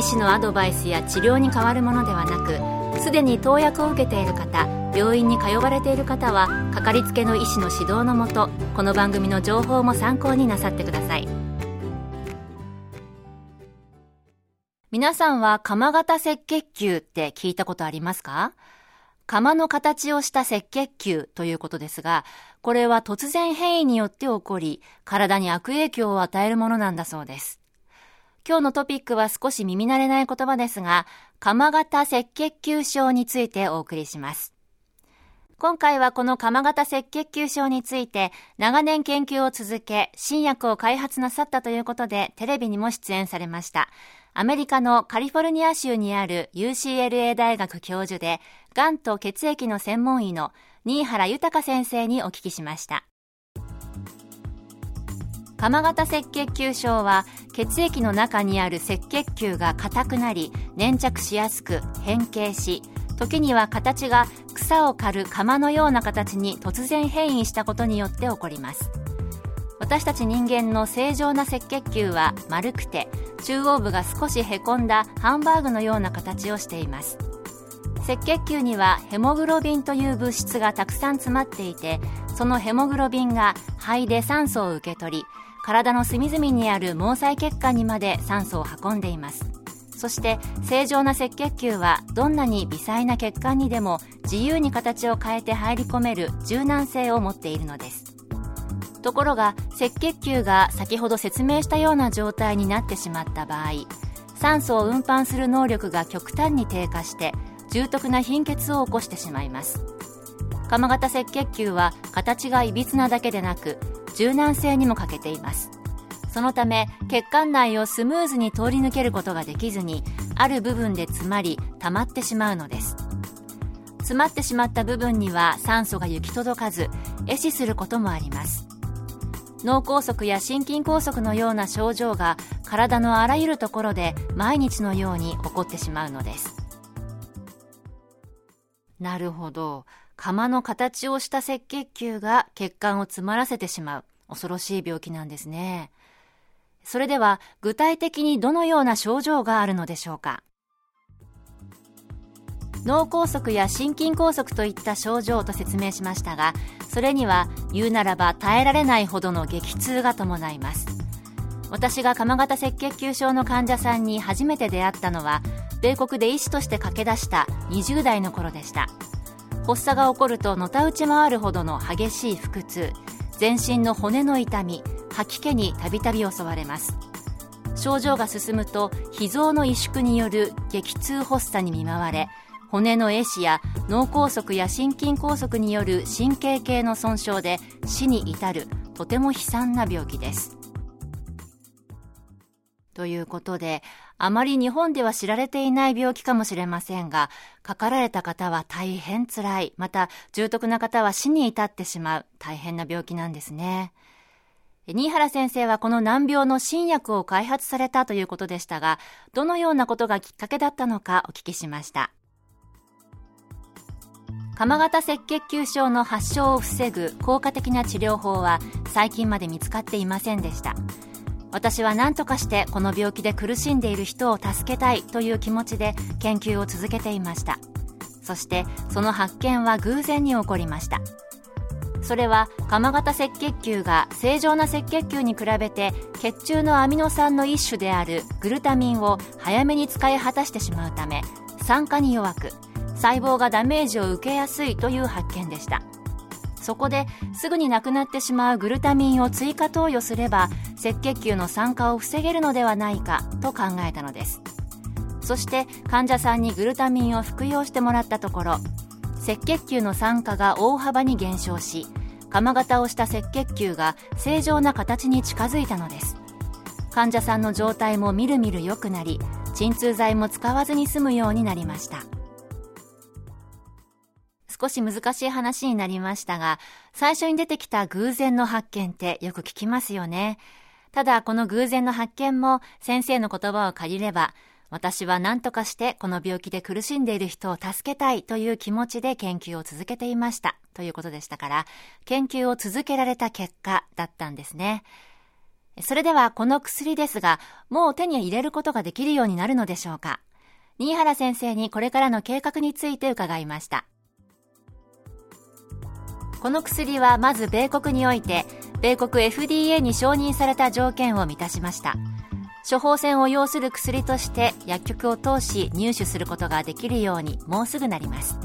医師のアドバイスや治療に変わるものではなくすでに投薬を受けている方病院に通われている方はかかりつけの医師の指導のもとこの番組の情報も参考になさってください皆さんは鎌型赤血球って聞いたことありますか？釜の形をした赤血球ということですが、これは突然変異によって起こり、体に悪影響を与えるものなんだそうです。今日のトピックは少し耳慣れない言葉ですが、鎌型赤血球症についてお送りします。今回はこの鎌型赤血球症について長年研究を続け新薬を開発なさったということでテレビにも出演されました。アメリカのカリフォルニア州にある UCLA 大学教授で、がんと血液の専門医の新原豊先生にお聞きしました。鎌型赤血球症は血液の中にある赤血球が硬くなり粘着しやすく変形し時には形が草を刈る釜のような形に突然変異したことによって起こります。私たち人間の正常な赤血球は丸くて中央部が少しへこんだハンバーグのような形をしています。赤血球にはヘモグロビンという物質がたくさん詰まっていてそのヘモグロビンが肺で酸素を受け取り体の隅々にある毛細血管にまで酸素を運んでいます。そして正常な赤血球はどんなに微細な血管にでも自由に形を変えて入り込める柔軟性を持っているのです。ところが赤血球が先ほど説明したような状態になってしまった場合酸素を運搬する能力が極端に低下して重篤な貧血を起こしてしまいます。鎌型赤血球は形がいびつなだけでなく柔軟性にも欠けています。そのため血管内をスムーズに通り抜けることができずにある部分で詰まり溜まってしまうのです。詰まってしまった部分には酸素が行き届かず壊死することもあります。脳梗塞や心筋梗塞のような症状が体のあらゆるところで毎日のように起こってしまうのです。なるほど。釜の形をした赤血球が血管を詰まらせてしまう。恐ろしい病気なんですね。それでは具体的にどのような症状があるのでしょうか。脳梗塞や心筋梗塞といった症状と説明しましたがそれには言うならば耐えられないほどの激痛が伴います。私が鎌型赤血球症の患者さんに初めて出会ったのは米国で医師として駆け出した20代の頃でした。発作が起こるとのたうち回るほどの激しい腹痛全身の骨の痛み吐き気にたびたび襲われます症状が進むと脾臓の萎縮による激痛発作に見舞われ骨の壊死や脳梗塞や心筋梗塞による神経系の損傷で死に至るとても悲惨な病気です。ということで、あまり日本では知られていない病気かもしれませんが、かかられた方は大変辛い、また重篤な方は死に至ってしまう大変な病気なんですね。新原先生はこの難病の新薬を開発されたということでしたが、どのようなことがきっかけだったのかお聞きしました。鎌型赤血球症の発症を防ぐ効果的な治療法は最近まで見つかっていませんでした私は何とかしてこの病気で苦しんでいる人を助けたいという気持ちで研究を続けていました。そしてその発見は偶然に起こりました。それは鎌型赤血球が正常な赤血球に比べて血中のアミノ酸の一種であるグルタミンを早めに使い果たしてしまうため酸化に弱く細胞がダメージを受けやすいという発見でした。そこですぐになくなってしまうグルタミンを追加投与すれば赤血球の酸化を防げるのではないかと考えたのです。そして患者さんにグルタミンを服用してもらったところ赤血球の酸化が大幅に減少し鎌型をした赤血球が正常な形に近づいたのです。患者さんの状態もみるみる良くなり鎮痛剤も使わずに済むようになりました。少し難しい話になりましたが、最初に出てきた偶然の発見ってよく聞きますよね。ただ、この偶然の発見も先生の言葉を借りれば、私は何とかしてこの病気で苦しんでいる人を助けたいという気持ちで研究を続けていましたということでしたから、研究を続けられた結果だったんですね。それではこの薬ですが、もう手に入れることができるようになるのでしょうか新原先生にこれからの計画について伺いました。この薬はまず米国において、米国 FDA に承認された条件を満たしました。処方箋を要する薬として薬局を通し入手することができるようにもうすぐなります。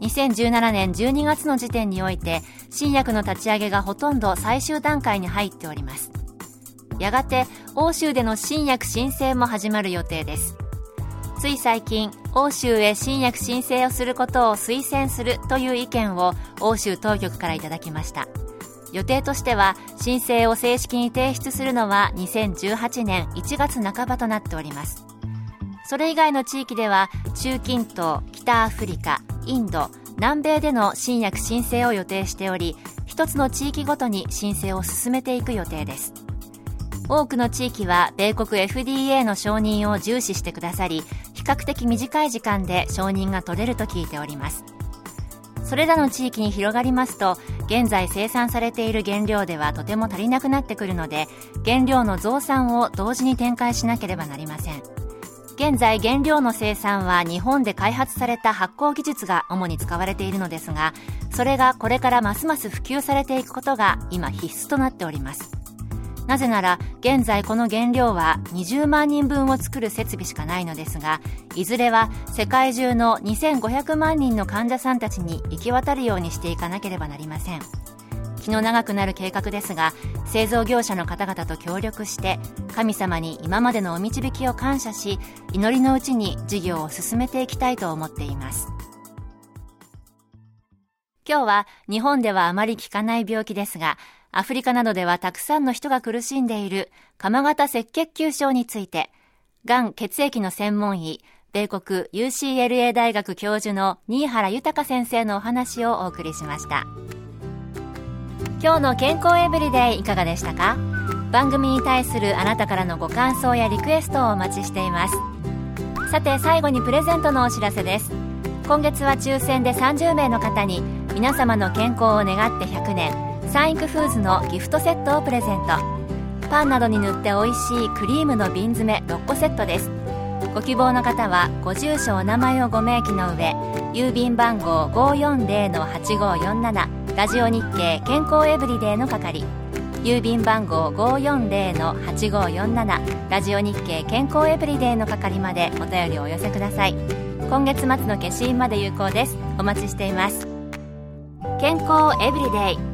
2017年12月の時点において新薬の立ち上げがほとんど最終段階に入っております。やがて欧州での新薬申請も始まる予定です。つい最近、欧州へ新薬申請をすることを推薦するという意見を欧州当局からいただきました。予定としては申請を正式に提出するのは2018年1月半ばとなっておりますそれ以外の地域では中近東北アフリカインド南米での新薬申請を予定しており一つの地域ごとに申請を進めていく予定です多くの地域は米国 FDA の承認を重視してくださり較的短い時間で承認が取れると聞いております。それらの地域に広がりますと現在生産されている原料ではとても足りなくなってくるので原料の増産を同時に展開しなければなりません。現在原料の生産は日本で開発された発酵技術が主に使われているのですがそれがこれからますます普及されていくことが今必須となっております。なぜなら現在この原料は20万人分を作る設備しかないのですがいずれは世界中の2500万人の患者さんたちに行き渡るようにしていかなければなりません。気の長くなる計画ですが製造業者の方々と協力して神様に今までのお導きを感謝し祈りのうちに事業を進めていきたいと思っています。今日は日本ではあまり聞かない病気ですがアフリカなどではたくさんの人が苦しんでいる鎌型赤血球症について、がん血液の専門医、米国 UCLA 大学教授の新原豊先生のお話をお送りしました。今日の健康エブリデイいかがでしたか？番組に対するあなたからのご感想やリクエストをお待ちしています。さて最後にプレゼントのお知らせです。今月は抽選で30名の方に皆様の健康を願って100年サンクフーズのギフトセットをプレゼント。パンなどに塗って美味しいクリームの瓶詰め6個セットです。ご希望の方はご住所お名前をご明記の上郵便番号540-8547ラジオ日経健康エブリデイの係。郵便番号540-8547ラジオ日経健康エブリデイの係までお便りをお寄せください。今月末の消印まで有効です。お待ちしています。健康エブリデイ。